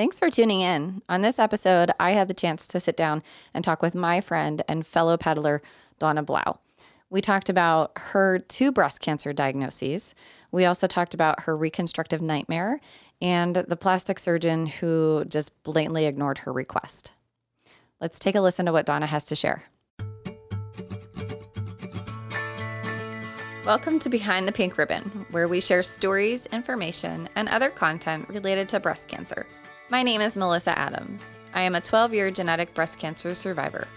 Thanks for tuning in. On this episode, I had the chance to sit down and talk with my friend and fellow peddler, Donna Blau. We talked about her two breast cancer diagnoses. We also talked about her reconstructive nightmare and the plastic surgeon who just blatantly ignored her request. Let's take a listen to what Donna has to share. Welcome to Behind the Pink Ribbon, where we share stories, information, and other content related to breast cancer. My name is Melissa Adams. I am a 12 year genetic breast cancer survivor.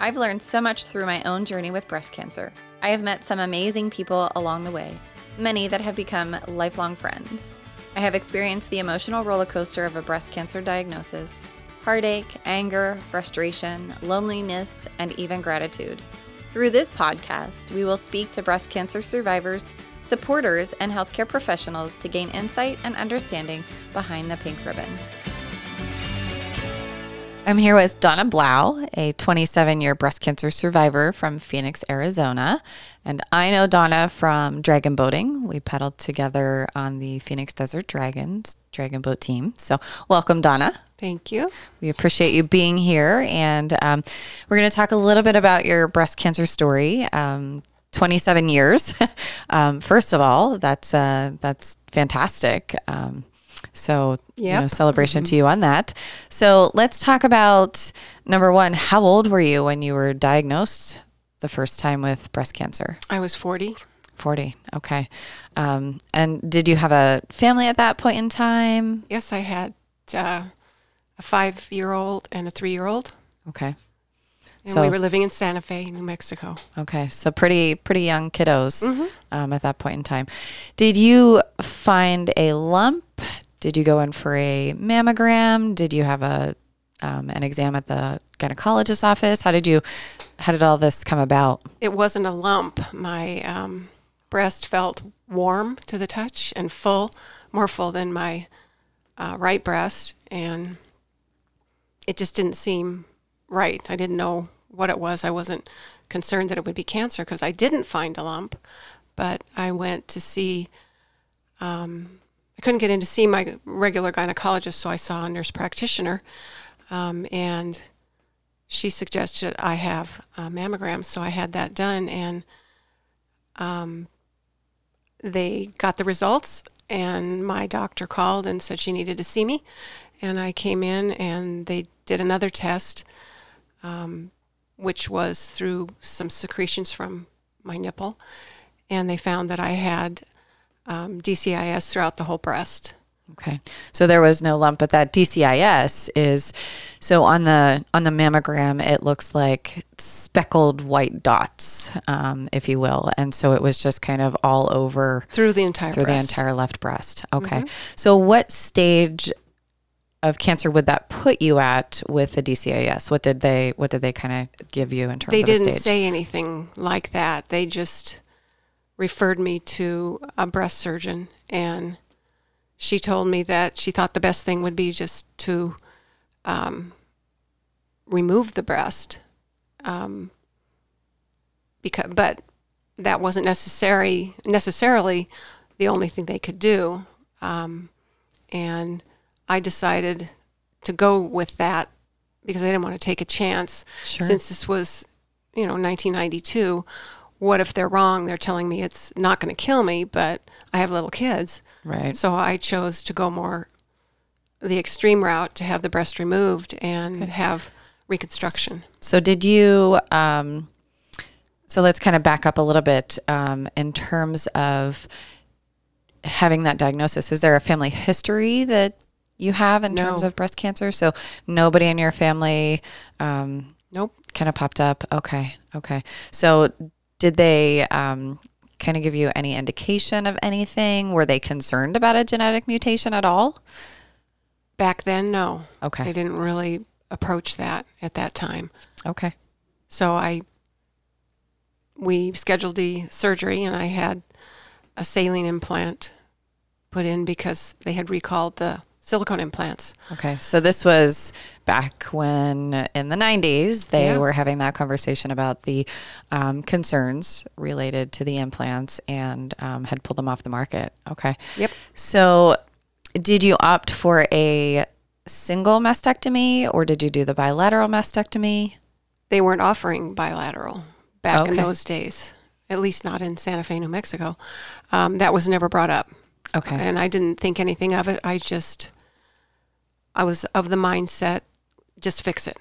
I've learned so much through my own journey with breast cancer. I have met some amazing people along the way, many that have become lifelong friends. I have experienced the emotional roller coaster of a breast cancer diagnosis heartache, anger, frustration, loneliness, and even gratitude. Through this podcast, we will speak to breast cancer survivors, supporters, and healthcare professionals to gain insight and understanding behind the pink ribbon. I'm here with Donna Blau, a 27 year breast cancer survivor from Phoenix, Arizona. And I know Donna from Dragon Boating. We paddled together on the Phoenix Desert Dragons Dragon Boat team. So, welcome, Donna. Thank you. We appreciate you being here. And um, we're going to talk a little bit about your breast cancer story. Um, 27 years. um, first of all, that's uh, that's fantastic. Um, so, yep. you know, celebration mm-hmm. to you on that. So, let's talk about number one. How old were you when you were diagnosed the first time with breast cancer? I was 40. 40. Okay. Um, and did you have a family at that point in time? Yes, I had. Uh, a five year old and a three year old. Okay. And so, we were living in Santa Fe, New Mexico. Okay, so pretty pretty young kiddos mm-hmm. um, at that point in time. Did you find a lump? Did you go in for a mammogram? Did you have a um, an exam at the gynecologist's office? How did you how did all this come about? It wasn't a lump. My um, breast felt warm to the touch and full, more full than my uh, right breast, and it just didn't seem right. I didn't know what it was. I wasn't concerned that it would be cancer because I didn't find a lump, but I went to see. Um, I couldn't get in to see my regular gynecologist, so I saw a nurse practitioner, um, and she suggested I have a mammogram. So I had that done, and um, they got the results, and my doctor called and said she needed to see me, and I came in and they did another test, um, which was through some secretions from my nipple, and they found that I had um, DCIS throughout the whole breast. Okay, so there was no lump, but that DCIS is so on the on the mammogram. It looks like speckled white dots, um, if you will, and so it was just kind of all over through the entire through breast. the entire left breast. Okay, mm-hmm. so what stage of cancer would that put you at with the DCIS? What did they What did they kind of give you in terms? Of? They didn't say anything like that. They just referred me to a breast surgeon, and she told me that she thought the best thing would be just to um, remove the breast. Um, because, but that wasn't necessary necessarily the only thing they could do, um, and I decided to go with that because I didn't want to take a chance. Sure. Since this was, you know, 1992, what if they're wrong? They're telling me it's not going to kill me, but I have little kids. Right. So I chose to go more the extreme route to have the breast removed and have reconstruction. So did you um, so let's kind of back up a little bit um, in terms of having that diagnosis. Is there a family history that you have in no. terms of breast cancer? So nobody in your family, um, nope, kind of popped up. Okay, okay. So did they um, kind of give you any indication of anything? Were they concerned about a genetic mutation at all? Back then, no. Okay. They didn't really approach that at that time. Okay. So I, we scheduled the surgery, and I had a saline implant put in because they had recalled the silicone implants. Okay, so this was back when in the 90s they yeah. were having that conversation about the um, concerns related to the implants and um, had pulled them off the market. Okay. Yep. So did you opt for a single mastectomy or did you do the bilateral mastectomy? They weren't offering bilateral back in those days, at least not in Santa Fe, New Mexico. Um, that was never brought up. Okay. and I didn't think anything of it. I just, I was of the mindset, just fix it,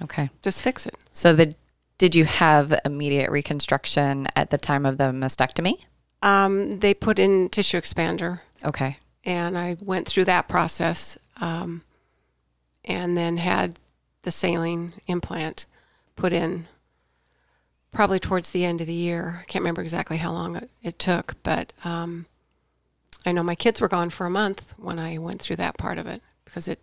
Okay. just fix it. So the did you have immediate reconstruction at the time of the mastectomy? Um, they put in tissue expander, Okay. and I went through that process, um, and then had the saline implant put in. Probably towards the end of the year. I can't remember exactly how long it, it took, but um, I know my kids were gone for a month when I went through that part of it because it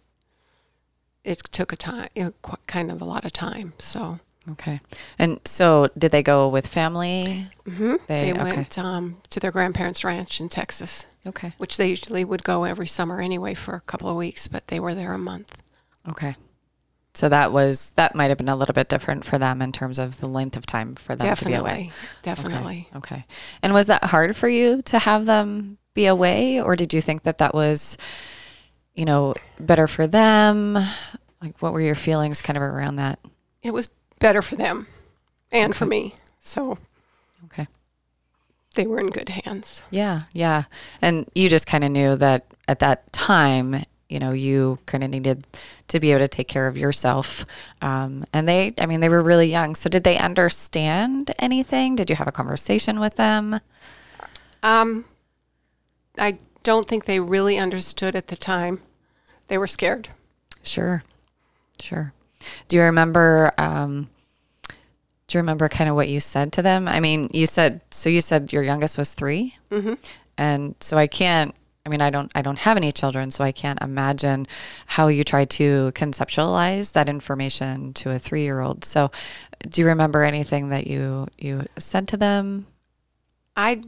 it took a time, you know, qu- kind of a lot of time. So Okay. And so did they go with family? mhm, They- they, okay. went um, to their grandparents' ranch in Texas, Okay. which they usually would go every summer anyway for a couple of weeks, but they were there a month. Okay. So that was that might have been a little bit different for them in terms of the length of time for them to be away. Definitely, definitely. Okay. okay. And was that hard for you to have them be away or did you think that that was you know better for them? Like what were your feelings kind of around that? It was better for them and for me. So Okay. they were in good hands. Yeah, yeah. And you just kind of knew that at that time, you know, you kind of needed to be able to take care of yourself. Um, and they, I mean, they were really young. So did they understand anything? Did you have a conversation with them? Um, I don't think they really understood at the time. They were scared. Sure, sure. Do you remember? Um, do you remember kind of what you said to them? I mean, you said so. You said your youngest was 3 Mm-hmm. and so I can't. I mean, I don't. I don't have any children, so I can't imagine how you try to conceptualize that information to a three-year-old. So, do you remember anything that you you said to them? I,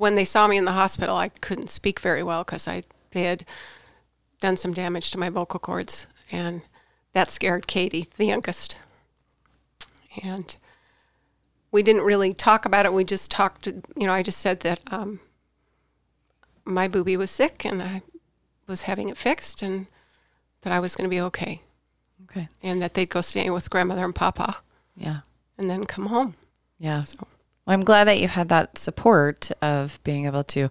when they saw me in the hospital, I couldn't speak very well because I they had done some damage to my vocal cords, and that scared Katie, the youngest. And we didn't really talk about it. We just talked. You know, I just said that um, my booby was sick, and I was having it fixed, and that I was going to be okay, Okay. and that they'd go stay with grandmother and papa, Yeah. and then come home. Yeah. So Well, I'm glad that you had that support of being able to,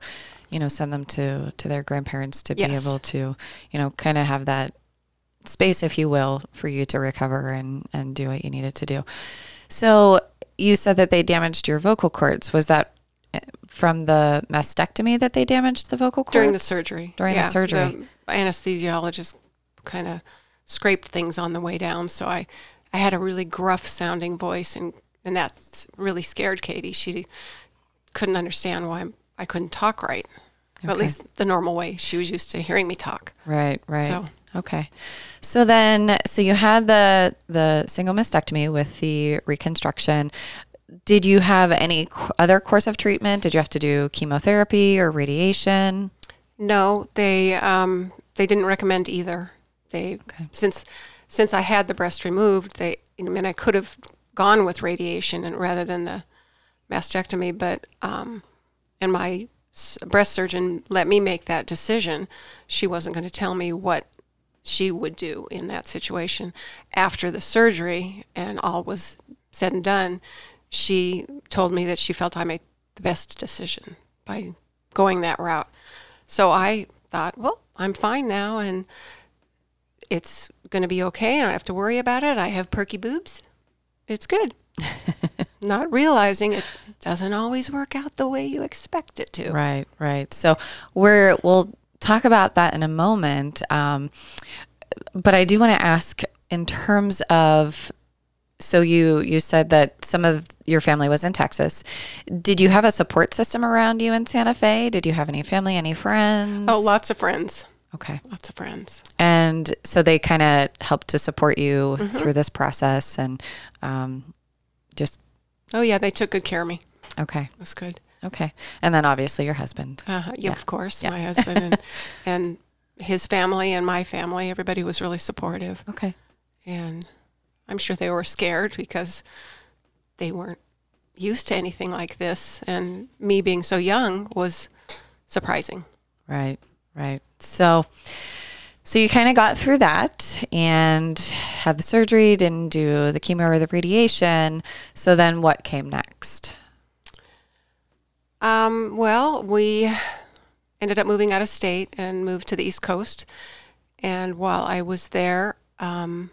you know, send them to to their grandparents to be able to, you know, kind of have that space, if you will, for you to recover and and do what you needed to do. So you said that they damaged your vocal cords. Was that eh, from the mastectomy that they damaged the vocal cords during the surgery. During the surgery. the anesthesiologist kind of scraped things on the way down, so I, I had a really gruff sounding voice, and and that really scared Katie. She couldn't understand why I couldn't talk right, or at least the normal way she was used to hearing me talk. Right, right. So- okay. So then so you had the the single mastectomy with the reconstruction. Did you have any other course of treatment? Did you have to do chemotherapy or radiation? No, they um, they didn't recommend either. They Okay. since since I had the breast removed, they I mean I could have gone with radiation and rather than the mastectomy, but um, and my breast surgeon let me make that decision. She wasn't going to tell me what she would do in that situation after the surgery and all was said and done. She told me that she felt I made the best decision by going that route. So I thought, well, I'm fine now and it's going to be okay. I don't have to worry about it. I have perky boobs. It's good. Not realizing it doesn't always work out the way you expect it to. Right, right. So we're we'll talk about that in a moment. Um, but I do want to ask in terms of so you you said that some of your family was in Texas. Did you have a support system around you in Santa Fe? Did you have any family, any friends? Oh, lots of friends. Okay. Lots of friends. And so they kind of helped to support you Mm-hmm. through this process and um, just Oh, yeah, they took good care of me. okay, It was good. okay. And then obviously your husband. Uh, yeah, of course. Yeah. My husband and, and his family and my family, everybody was really supportive. Okay. And I'm sure they were scared because they weren't used to anything like this. And me being so young was surprising. Right, right. So, So you kind of got through that and had the surgery, didn't do the chemo or the radiation. So then what came next? Um, well, we ended up moving out of state and moved to the East Coast. And while I was there, um,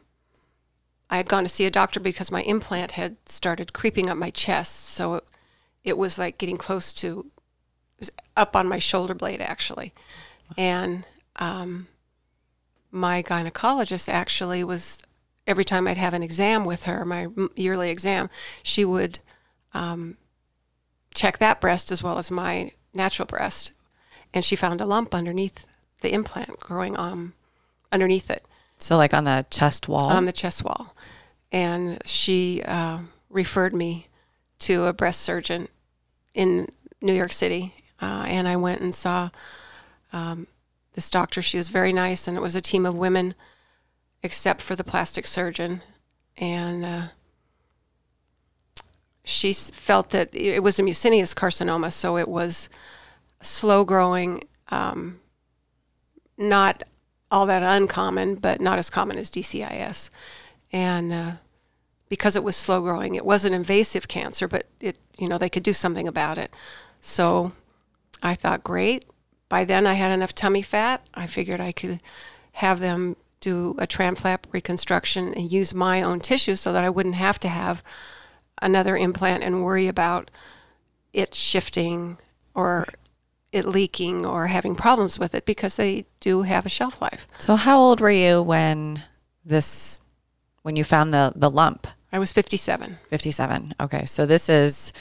I had gone to see a doctor because my implant had started creeping up my chest. So it, it was like getting close to, up on my shoulder blade actually. And um, my gynecologist actually was, every time I'd have an exam with her, my yearly exam, she would um, check that breast as well as my natural breast. And she found a lump underneath the implant growing um, underneath it So like on the chest wall. on the chest wall. And she uh, referred me to a breast surgeon in New York City. Uh, and I went and saw um, this doctor. She was very nice, and it was a team of women, except for the plastic surgeon. And uh, she felt that it was a mucinous carcinoma, so it was slow growing, um, not all that uncommon, but not as common as DCIS. And uh, because it was slow growing, it was an invasive cancer, but it you know they could do something about it. So I thought, great. By then, I had enough tummy fat. I figured I could have them do a tram flap reconstruction and use my own tissue so that I wouldn't have to have another implant and worry about it shifting or it leaking or having problems with it because they do have a shelf life. so how old were you when this when you found the the lump? I was 57. 57. Okay. So this is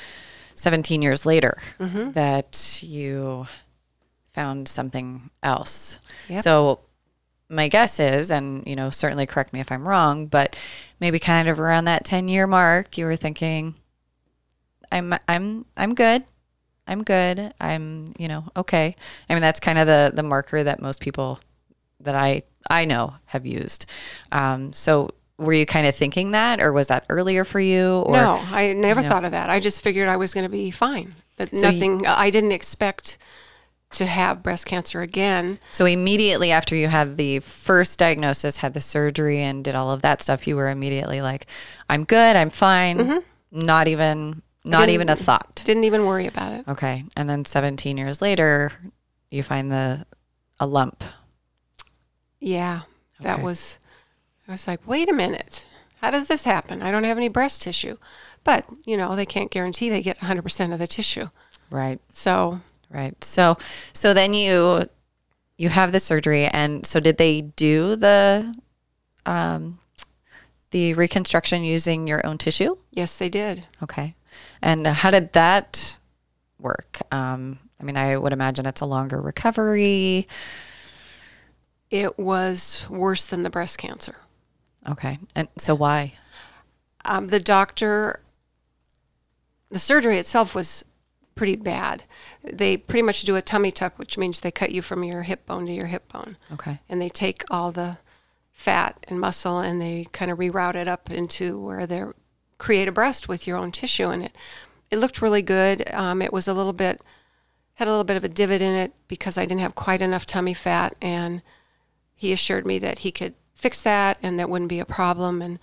17 years later Mm-hmm. that you found something else. Yep. So my guess is, and you know, certainly correct me if I'm wrong, but maybe kind of around that 10 year mark, you were thinking, I'm, I'm, I'm good. I'm good. I'm, you know, okay. I mean, that's kind of the, the marker that most people that I, I know have used. Um, so were you kind of thinking that, or was that earlier for you? Or no, I never thought of that. I just figured I was going to be fine. That So you- nothing, I didn't expect to have breast cancer again. So immediately after you had the first diagnosis, had the surgery, and did all of that stuff, you were immediately like, "I'm good. I'm fine. Mm-hmm. Not even, not even a thought." Didn't even worry about it. Okay. And then 17 years later, you find the a lump. Yeah, that was, I was like, wait a minute. How does this happen? I don't have any breast tissue. But, you know, they can't guarantee they get 100% of the tissue. Right. So Right. So, so then you you have the surgery, and so did they do the um the reconstruction using your own tissue? Yes, they did. Okay. And how did that work? Um, I mean, I would imagine it's a longer recovery. It was worse than the breast cancer. Okay. And so why? Um, the doctor, the surgery itself was pretty bad. They pretty much do a tummy tuck, which means they cut you from your hip bone to your hip bone. Okay. and they take all the fat and muscle and they kind of reroute it up into where they create a breast with your own tissue in it. It looked really good. Um, it was a little bit had a little bit of a divot in it because I didn't have quite enough tummy fat, and he assured me that he could fix that and that wouldn't be a problem. And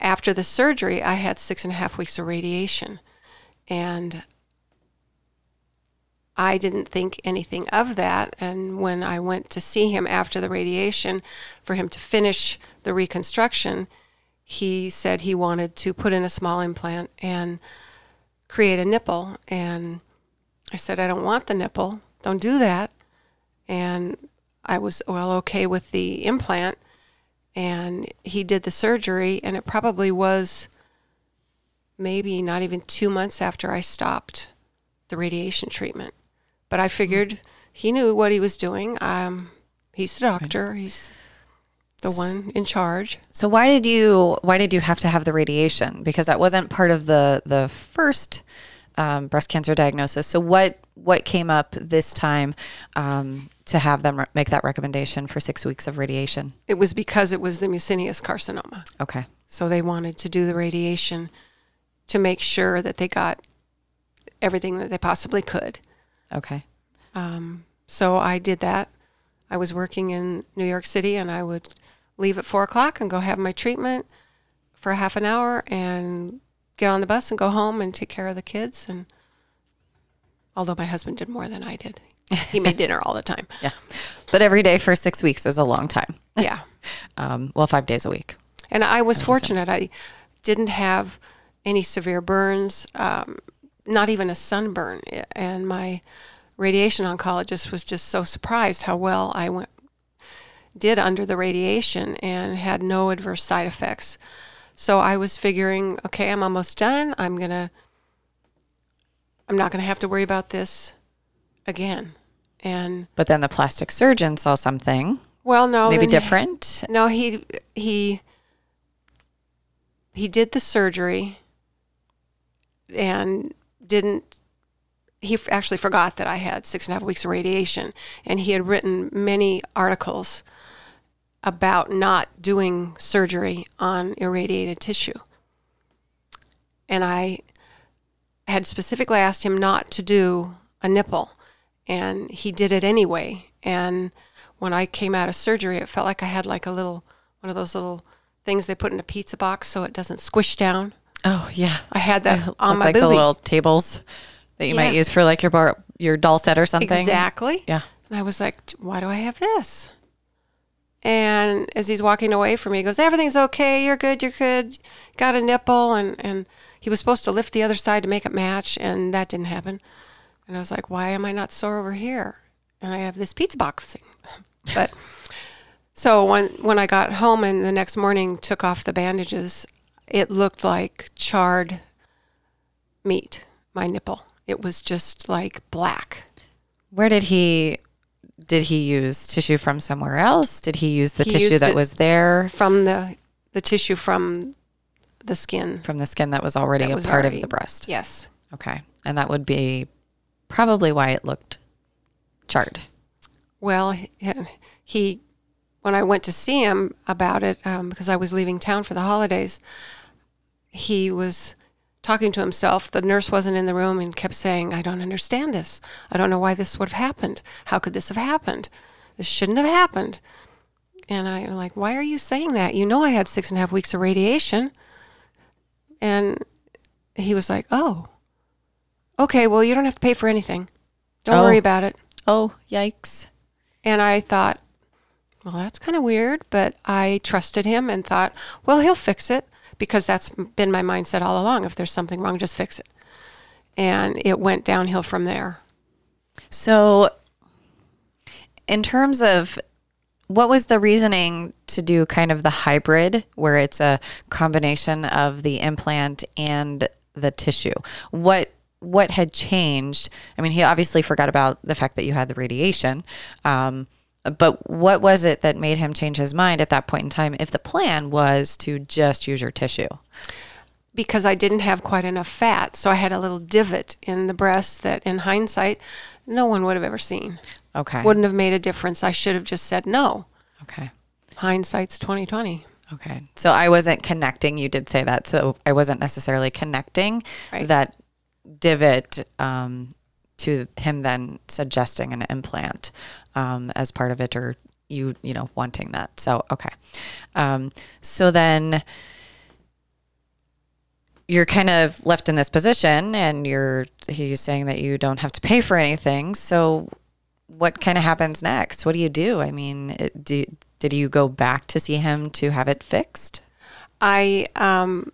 after the surgery, I had six and a half weeks of radiation, and I didn't think anything of that. And when I went to see him after the radiation for him to finish the reconstruction, he said he wanted to put in a small implant and create a nipple. And I said, I don't want the nipple. Don't do that. And I was, well, okay with the implant. And he did the surgery, and it probably was maybe not even two months after I stopped the radiation treatment. But I figured he knew what he was doing. Um, he's the doctor. He's the one in charge. So why did you why did you have to have the radiation? Because that wasn't part of the the first um, breast cancer diagnosis. So what what came up this time um, to have them re- make that recommendation for six weeks of radiation? It was because it was the mucinous carcinoma. Okay. So they wanted to do the radiation to make sure that they got everything that they possibly could. Okay. Um, so I did that. I was working in New York City and I would leave at four o'clock and go have my treatment for half an hour and get on the bus and go home and take care of the kids. And although my husband did more than I did, he made dinner all the time. Yeah. But every day for six weeks is a long time. Yeah. Um, well, five days a week. And I was fortunate. I didn't have any severe burns, um, not even a sunburn. And my radiation oncologist was just so surprised how well I went did under the radiation and had no adverse side effects. So I was figuring, okay, I'm almost done. I'm going to I'm not going to have to worry about this again. And But then the plastic surgeon saw something well, no, maybe different. No, he he he did the surgery and didn't. He actually forgot that I had six and a half weeks of radiation, and he had written many articles about not doing surgery on irradiated tissue. And I had specifically asked him not to do a nipple, and he did it anyway. And when I came out of surgery, it felt like I had like a little one of those little things they put in a pizza box so it doesn't squish down. Oh yeah. I had that on my like the boobie. little tables that you might use for like your bar, your doll set or something. Exactly. Yeah. And I was like, why do I have this? And as he's walking away from me, he goes, everything's okay. You're good. You're good. Got a nipple. And, and he was supposed to lift the other side to make it match, and that didn't happen. And I was like, why am I not sore over here? And I have this pizza box thing. But so when, when I got home and the next morning took off the bandages, it looked like charred meat, my nipple. It was just like black. Where did he did he use tissue from somewhere else? Did he use the He tissue that was there from the the tissue from the skin. from the skin that was already That a was part already- of the breast? Yes. Okay. And that would be probably why it looked charred. Well, he, he when I went to see him about it um, because I was leaving town for the holidays, he was talking to himself. The nurse wasn't in the room and kept saying, "I don't understand this. I don't know why this would have happened. How could this have happened? This shouldn't have happened." And I'm like, "Why are you saying that? You know I had six and a half weeks of radiation." And he was like, "Oh, okay. Well, you don't have to pay for anything. Don't Oh. worry about it." Oh, yikes. And I thought, well, that's kind of weird, but I trusted him and thought, well, he'll fix it because that's been my mindset all along. If there's something wrong, just fix it. And it went downhill from there. So, in terms of what was the reasoning to do kind of the hybrid where it's a combination of the implant and the tissue? What what had changed? I mean, he obviously forgot about the fact that you had the radiation. Um, but what was it that made him change his mind at that point in time if the plan was to just use your tissue? Because I didn't have quite enough fat. So I had a little divot in the breast that, in hindsight, no one would have ever seen. Okay. Wouldn't have made a difference. I should have just said no. okay. Hindsight's 2020. Okay. So I wasn't connecting. You did say that. So I wasn't necessarily connecting Right. that divot um, to him then suggesting an implant um, as part of it or you, you know, wanting that. So, okay. Um, so then you're kind of left in this position and you're, he's saying that you don't have to pay for anything. So what kind of happens next? What do you do? I mean, it, do, did you go back to see him to have it fixed? I um,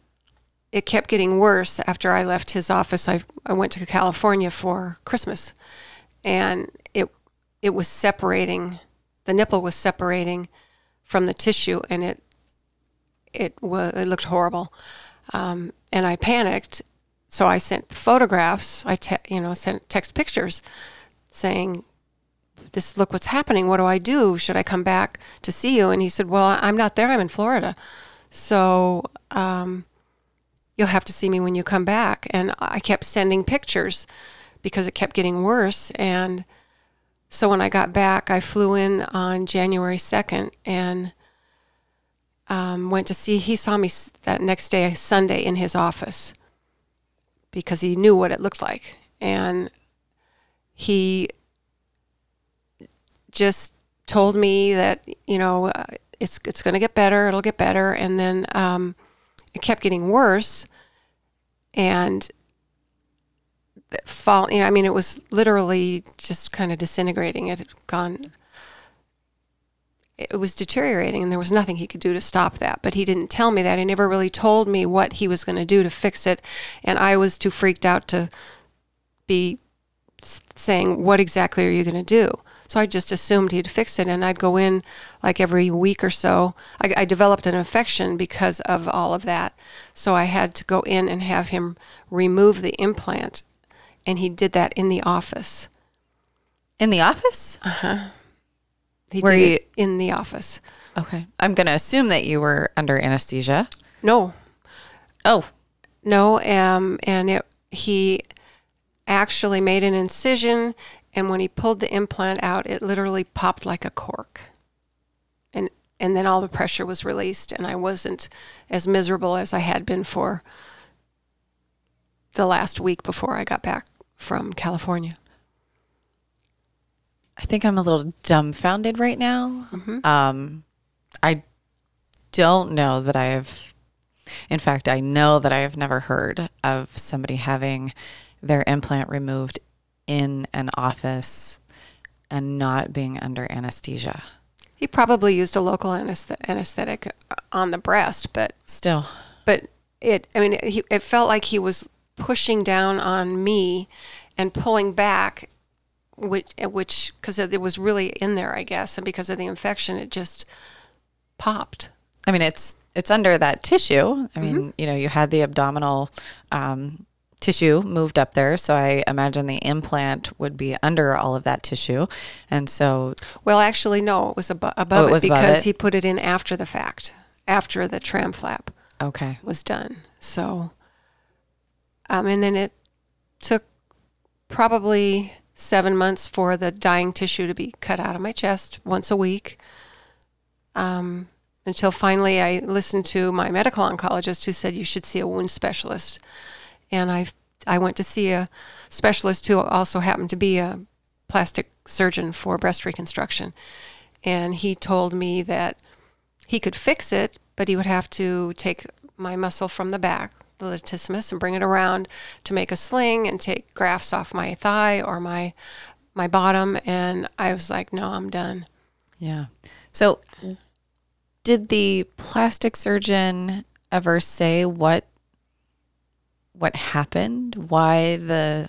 it kept getting worse after I left his office. I I went to California for Christmas, and it it was separating. The nipple was separating from the tissue, and it it it looked horrible. Um, and I panicked, so I sent photographs. I te- you know sent text pictures, saying this look what's happening what do i do should i come back to see you and he said well i'm not there i'm in florida so um, you'll have to see me when you come back. And i kept sending pictures because it kept getting worse. And so when i got back i flew in on january 2nd and um, went to see he saw me that next day sunday in his office because he knew what it looked like. And he just told me that you know uh, it's it's going to get better. It'll get better, and then um, it kept getting worse, and fall. You know, I mean, it was literally just kind of disintegrating. It had gone. It was deteriorating, and there was nothing he could do to stop that. But he didn't tell me that. He never really told me what he was going to do to fix it, and I was too freaked out to be saying, "What exactly are you going to do?" So I just assumed he'd fix it, and I'd go in like every week or so. I, I, developed an infection because of all of that, so I had to go in and have him remove the implant, and he did that in the office. In the office? Uh huh. He Were did you- it in the office. Okay. I'm going to assume that you were under anesthesia. No, Oh, no, um, and it he actually made an incision, and when he pulled the implant out, it literally popped like a cork, and and then all the pressure was released, and I wasn't as miserable as I had been for the last week before I got back from California. I think I'm a little dumbfounded right now. Mhm. Um, I don't know that I have, in fact, I know that I have never heard of somebody having their implant removed in an office and not being under anesthesia. He probably used a local anesthet- anesthetic on the breast, but Still, but it i mean he, it felt like he was pushing down on me and pulling back which which because it was really in there i guess and because of the infection it just popped I mean, it's it's under that tissue. I mean, Mm-hmm. you know, you had the abdominal um, tissue moved up there, so I imagine the implant would be under all of that tissue, and so well actually no it was abo- above Oh, it it was above because it? he put it in after the fact after the tram flap okay, was done so um, and then it took probably seven months for the dying tissue to be cut out of my chest once a week um, until finally I listened to my medical oncologist who said you should see a wound specialist. And I I went to see a specialist who also happened to be a plastic surgeon for breast reconstruction. And he told me that he could fix it, but he would have to take my muscle from the back, the latissimus, and bring it around to make a sling and take grafts off my thigh or my my bottom. And I was like, no, I'm done. yeah. So, did the plastic surgeon ever say what what happened? Why the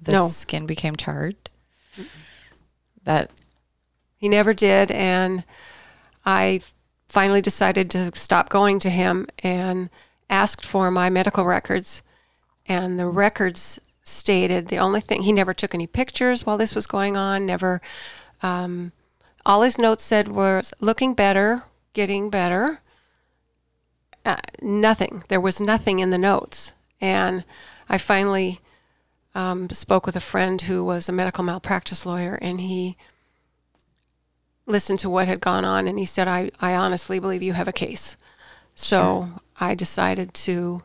the No. skin became charred? That He never did. And I finally decided to stop going to him and asked for my medical records. And the records stated the only thing, he never took any pictures while this was going on, never, um, all his notes said was looking better, getting better. Uh, nothing. There was nothing in the notes. And I finally um, spoke with a friend who was a medical malpractice lawyer, and he listened to what had gone on and he said i, I honestly believe you have a case. So i decided to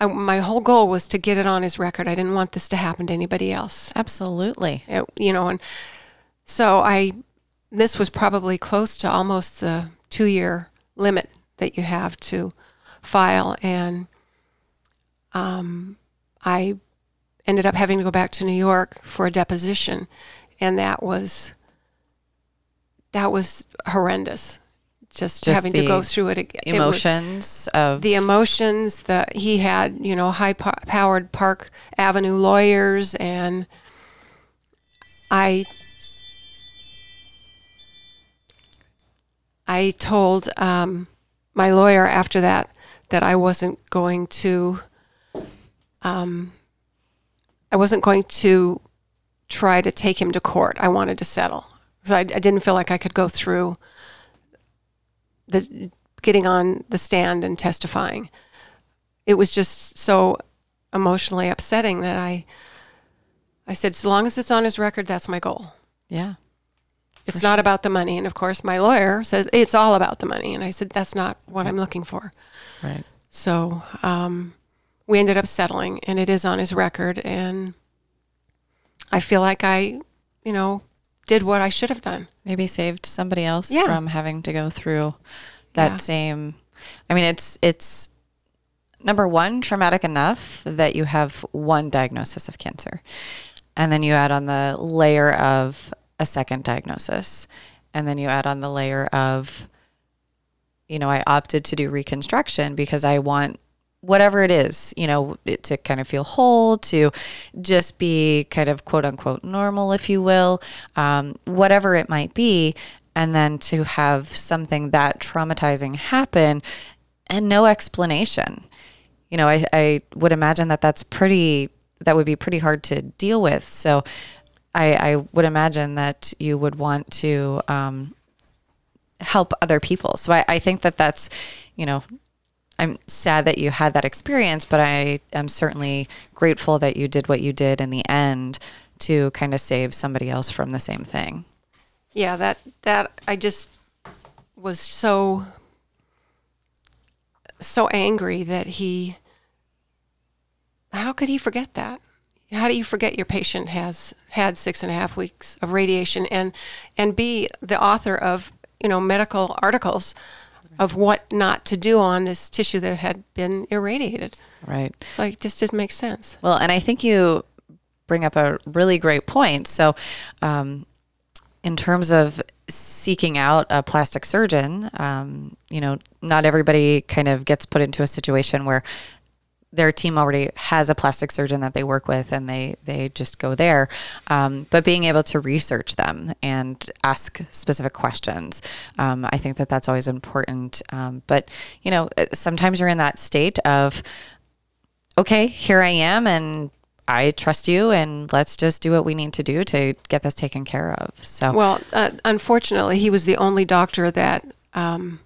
I, my whole goal was to get it on his record. I didn't want this to happen to anybody else. Absolutely. It- you know and so i this was probably close to almost the two year limit that you have to file and um, i ended up having to go back to new york for a deposition and that was that was horrendous just, Just having to go through it again. It Emotions of the emotions that he had, you know, high po- powered Park Avenue lawyers, and I, I told um, my lawyer after that that I wasn't going to, um, I wasn't going to try to take him to court. I wanted to settle because I, I didn't feel like I could go through the getting on the stand and testifying. It was just so emotionally upsetting that I I said, so long as it's on his record, that's my goal. yeah. It's not about the money. And of course, my lawyer said it's all about the money. And I said, that's not what I'm looking for. Right. So um, we ended up settling, and it is on his record. And I feel like I, you know, did what I should have done. Maybe saved somebody else Yeah. from having to go through that Yeah. same. I mean, it's it's number one traumatic enough that you have one diagnosis of cancer, and then you add on the layer of a second diagnosis, and then you add on the layer of, you know, I opted to do reconstruction because I want whatever it is, you know, to kind of feel whole, to just be kind of quote unquote normal, if you will, um, whatever it might be. And then to have something that traumatizing happen and no explanation. You know, I, I would imagine that that's pretty, that would be pretty hard to deal with. So I, I would imagine that you would want to um, help other people. So I, I think that that's, you know, I'm sad that you had that experience, but I am certainly grateful that you did what you did in the end to kind of save somebody else from the same thing. Yeah, that that I just was so so angry that he how could he forget that? How do you forget your patient has had six and a half weeks of radiation and and be the author of you know medical articles of what not to do on this tissue that had been irradiated? Right. It's like just doesn't make sense. Well, and I think you bring up a really great point. So, um, in terms of seeking out a plastic surgeon, um, you know, not everybody kind of gets put into a situation where their team already has a plastic surgeon that they work with and they they just go there. Um, but being able to research them and ask specific questions um, i think that that's always important. Um, but you know sometimes you're in that state of okay here i am and i trust you and let's just do what we need to do to get this taken care of. So Well, uh, unfortunately, he was the only doctor that um,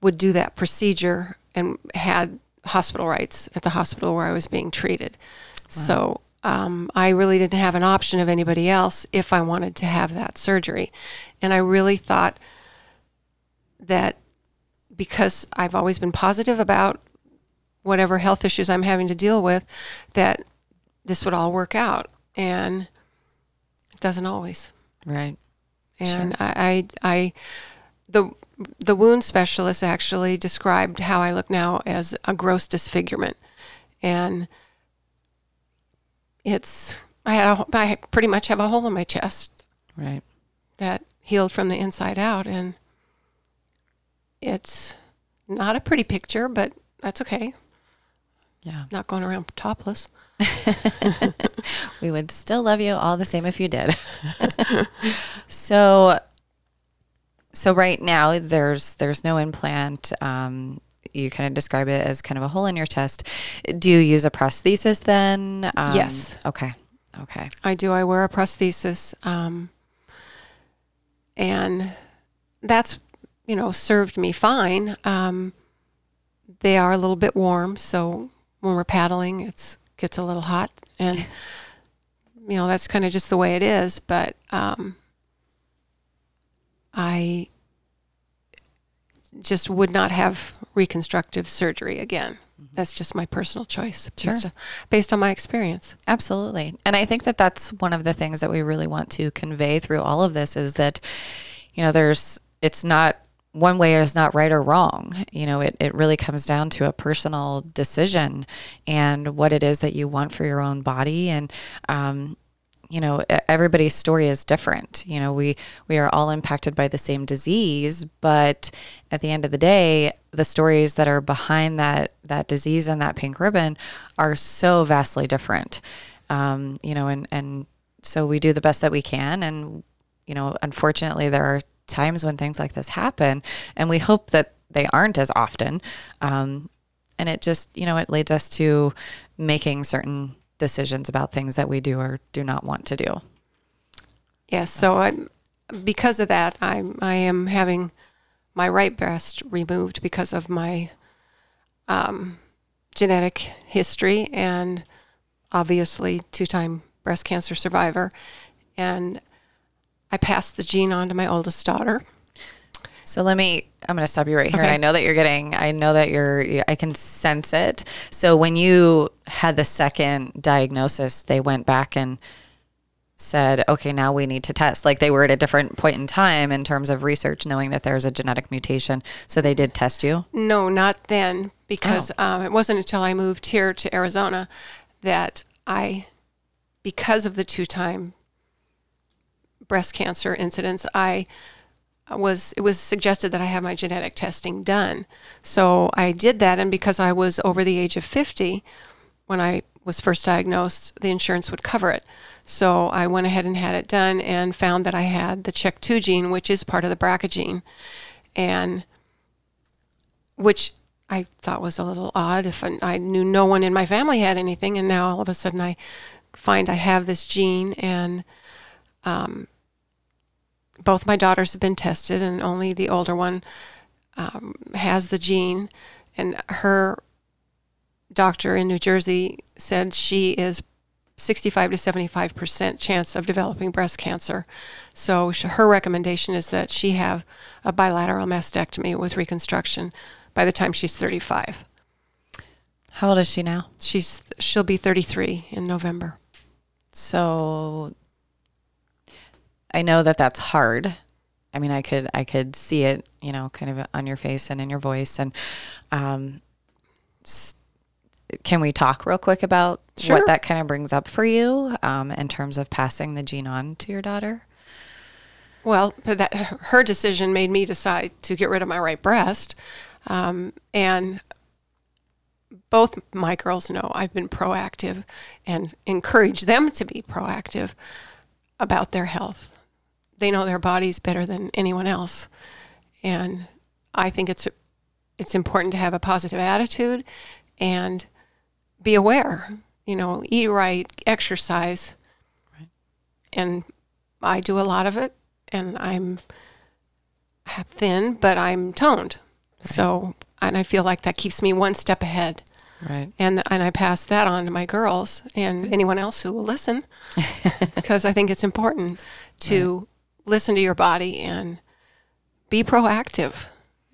would do that procedure and had hospital rights at the hospital where I was being treated. So um, I really didn't have an option of anybody else if I wanted to have that surgery. And I really thought that because I've always been positive about whatever health issues I'm having to deal with, that this would all work out. And it doesn't always right and I, I, I, the the wound specialist actually described how I look now as a gross disfigurement, and it's I had a, I pretty much have a hole in my chest right that healed from the inside out, and it's not a pretty picture, but that's okay. yeah Not going around topless. we would still love you all the same if you did. so, so right now there's there's no implant. Um, you kind of describe it as kind of a hole in your chest. Do you use a prosthesis then? Um, Yes. Okay. Okay. I do. I wear a prosthesis, um, and that's you know served me fine. Um, they are a little bit warm, so when we're paddling, it's gets a little hot, and you know that's kind of just the way it is. But um, I just would not have reconstructive surgery again. That's just my personal choice, based, Sure. based on my experience. Absolutely. And I think that that's one of the things that we really want to convey through all of this is that, you know, there's, it's not, one way is not right or wrong. You know, it, it really comes down to a personal decision and what it is that you want for your own body. And, um, you know everybody's story is different. You know we we are all impacted by the same disease but at the end of the day the stories that are behind that that disease and that pink ribbon are so vastly different. Um, you know and and so we do the best that we can. And you know unfortunately there are times when things like this happen and we hope that they aren't as often. Um, and it just you know it leads us to making certain decisions about things that we do or do not want to do Yes. So I, because of that, I I am having my right breast removed because of my um, genetic history and obviously two-time breast cancer survivor, and I passed the gene on to my oldest daughter. So let me, I'm going to stop you right here. Okay. I know that you're getting, I know that you're, I can sense it. So when you had the second diagnosis, they went back and said, okay, now we need to test. Like they were at a different point in time in terms of research, knowing that there's a genetic mutation. So they did test you? No, not then, because oh. um, it wasn't until I moved here to Arizona that I, because of the two time breast cancer incidents, I was it was suggested that I have my genetic testing done. So I did that and because I was over the age of 50 when I was first diagnosed, the insurance would cover it. So I went ahead and had it done and found that I had the CHEK2 gene, which is part of the BRCA gene, and which I thought was a little odd if I, I knew no one in my family had anything, and now all of a sudden I find I have this gene, and um, both my daughters have been tested, and only the older one um, has the gene, and her doctor in New Jersey said she is 65 to 75 percent chance of developing breast cancer. So her recommendation is that she have a bilateral mastectomy with reconstruction by the time she's 35. How old is she now? She's she'll be 33 in November. So I know that that's hard. I mean, I could I could see it, you know, kind of on your face and in your voice, and um, can we talk real quick about sure. what that kind of brings up for you um, in terms of passing the gene on to your daughter? Well, that her decision made me decide to get rid of my right breast, um, and both my girls know I've been proactive and encourage them to be proactive about their health. They know their bodies better than anyone else, and I think it's it's important to have a positive attitude and be aware, you know, eat right, exercise. Right. And I do a lot of it and I'm thin, but I'm toned. Right. So, and I feel like that keeps me one step ahead. Right. And and I pass that on to my girls and anyone else who will listen because I think it's important to right. listen to your body and be proactive.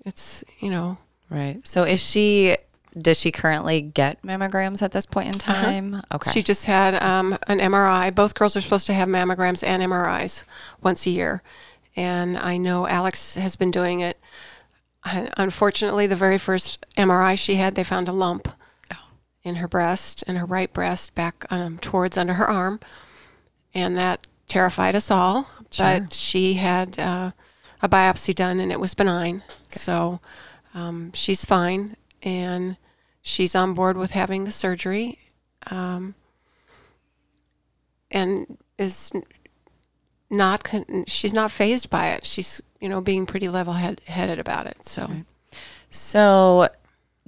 It's, you know, Right. So is she does she currently get mammograms at this point in uh-huh. time? Uh-huh. Okay. She just had um, an MRI. Both girls are supposed to have mammograms and MRIs once a year. And I know Alex has been doing it. Unfortunately, the very first MRI she had, they found a lump oh. in her breast, in her right breast, back um, towards under her arm. And that terrified us all. Sure. But she had uh, a biopsy done and it was benign. Okay. So um, she's fine and she's on board with having the surgery um, and is not con- she's not phased by it. She's you know being pretty level head- headed about it so. So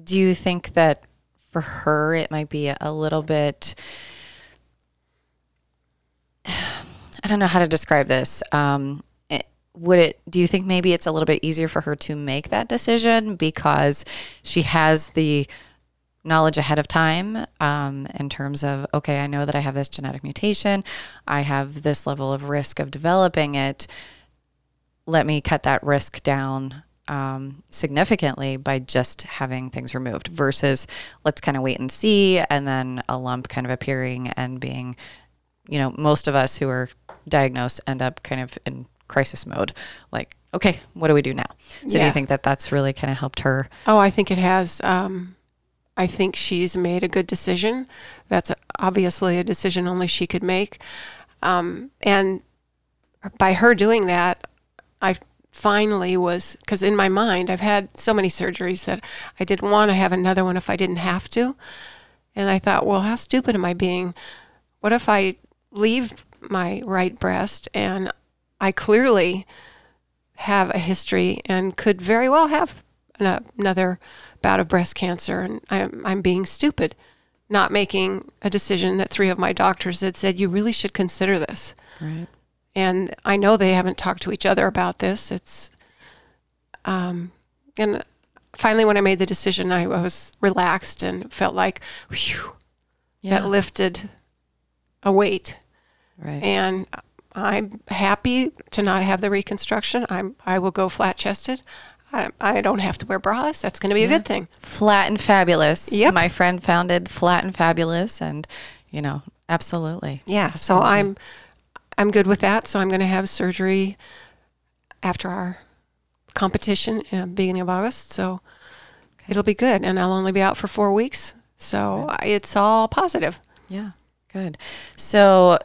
do you think that for her it might be a little bit i don't know how to describe this um, would it do you think maybe it's a little bit easier for her to make that decision because she has the knowledge ahead of time um, in terms of okay i know that i have this genetic mutation i have this level of risk of developing it let me cut that risk down um, significantly by just having things removed versus let's kind of wait and see and then a lump kind of appearing and being you know most of us who are diagnosed end up kind of in crisis mode. Like, okay, what do we do now? So, yeah. do you think that that's really kind of helped her? Oh, I think it has. Um, I think she's made a good decision. That's obviously a decision only she could make. Um, and by her doing that, I finally was, because in my mind, I've had so many surgeries that I didn't want to have another one if I didn't have to. And I thought, well, how stupid am I being? What if I leave my right breast and I clearly have a history and could very well have another bout of breast cancer. And I'm, I'm being stupid, not making a decision that three of my doctors had said, you really should consider this. Right. And I know they haven't talked to each other about this. It's, um, and finally, when I made the decision, I was relaxed and felt like, whew, yeah. that lifted a weight. Right. And I'm happy to not have the reconstruction. I'm I will go flat chested. I, I don't have to wear bras. That's going to be yeah. a good thing. Flat and fabulous. Yep. My friend founded Flat and Fabulous, and you know, absolutely. Yeah. Absolutely. So I'm I'm good with that. So I'm going to have surgery after our competition uh, beginning of August. So it'll be good, and I'll only be out for four weeks. So it's all positive. Yeah, good. So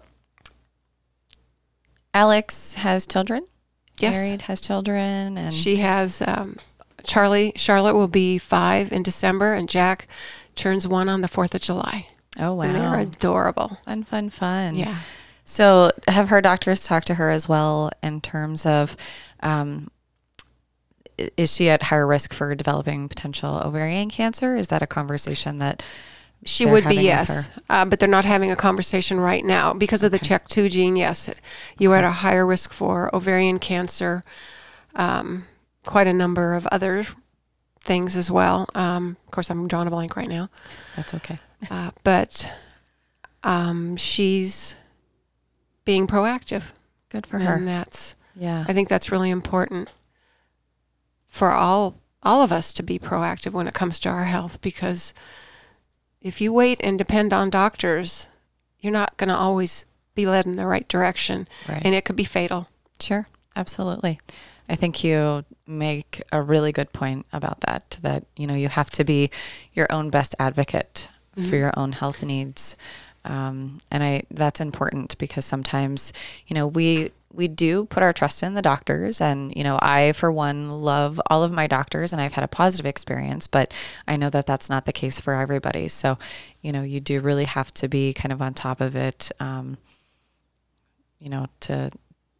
Alex has children. Yes. Married, has children, and She has um, Charlie. Charlotte will be five in December, and Jack turns one on the Fourth of July. oh And they're adorable. fun, fun, fun. Yeah. So, have her doctors talked to her as well in terms of um, is she at higher risk for developing potential ovarian cancer? Is that a conversation that She would be yes, uh, but they're not having a conversation right now because of the CHEK2 gene. Yes, you are at a higher risk for ovarian cancer, um, quite a number of other things as well. Um, of course, I'm drawing a blank right now, that's okay? uh, but um, she's being proactive, Good for her. and that's Yeah. I think that's really important for all all of us to be proactive when it comes to our health because if you wait and depend on doctors, you're not going to always be led in the right direction Right. and it could be fatal. Sure, absolutely. I think you make a really good point about that that you know you have to be your own best advocate for your own health needs. Um, and I that's important because sometimes, you know, we we do put our trust in the doctors. And you know i for one love all of my doctors and i've had a positive experience but i know that that's not the case for everybody. So you know you do really have to be kind of on top of it um, you know to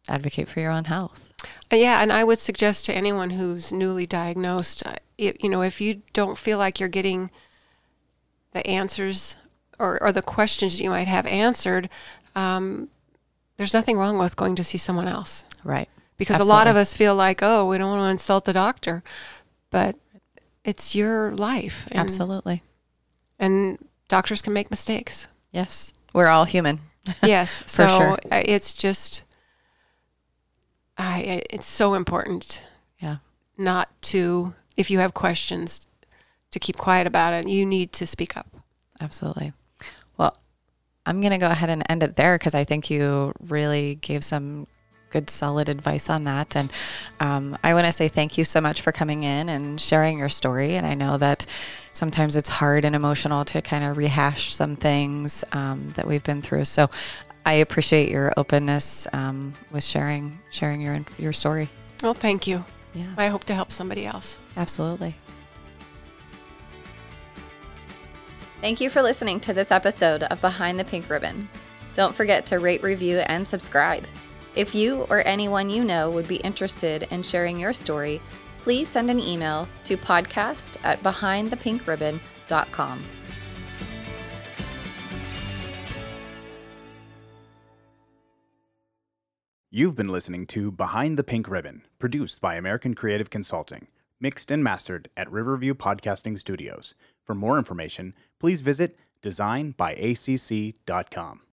advocate for your own health. Uh, Yeah, and I would suggest to anyone who's newly diagnosed, uh, you know, if you don't feel like you're getting the answers or, or the questions that you might have answered, um, there's nothing wrong with going to see someone else. right because a lot of us feel like, oh, we don't want to insult the doctor, but it's your life. And, absolutely And doctors can make mistakes. yes we're all human Yes. For so sure. uh, it's just, I- it's so important yeah not to, if you have questions, to keep quiet about it. You need to speak up. Absolutely. I'm going to go ahead and end it there because I think you really gave some good, solid advice on that. And um, I want to say thank you so much for coming in and sharing your story. And I know that sometimes it's hard and emotional to kind of rehash some things um, that we've been through. So I appreciate your openness um, with sharing sharing your your story. Well, thank you. Yeah, I hope to help somebody else. absolutely. Thank you for listening to this episode of Behind the Pink Ribbon. Don't forget to rate, review, and subscribe. If you or anyone you know would be interested in sharing your story, please send an email to podcast at behindthepinkribbon.com. You've been listening to Behind the Pink Ribbon, produced by American Creative Consulting, mixed and mastered at Riverview Podcasting Studios. For more information, please visit designbyacc.com.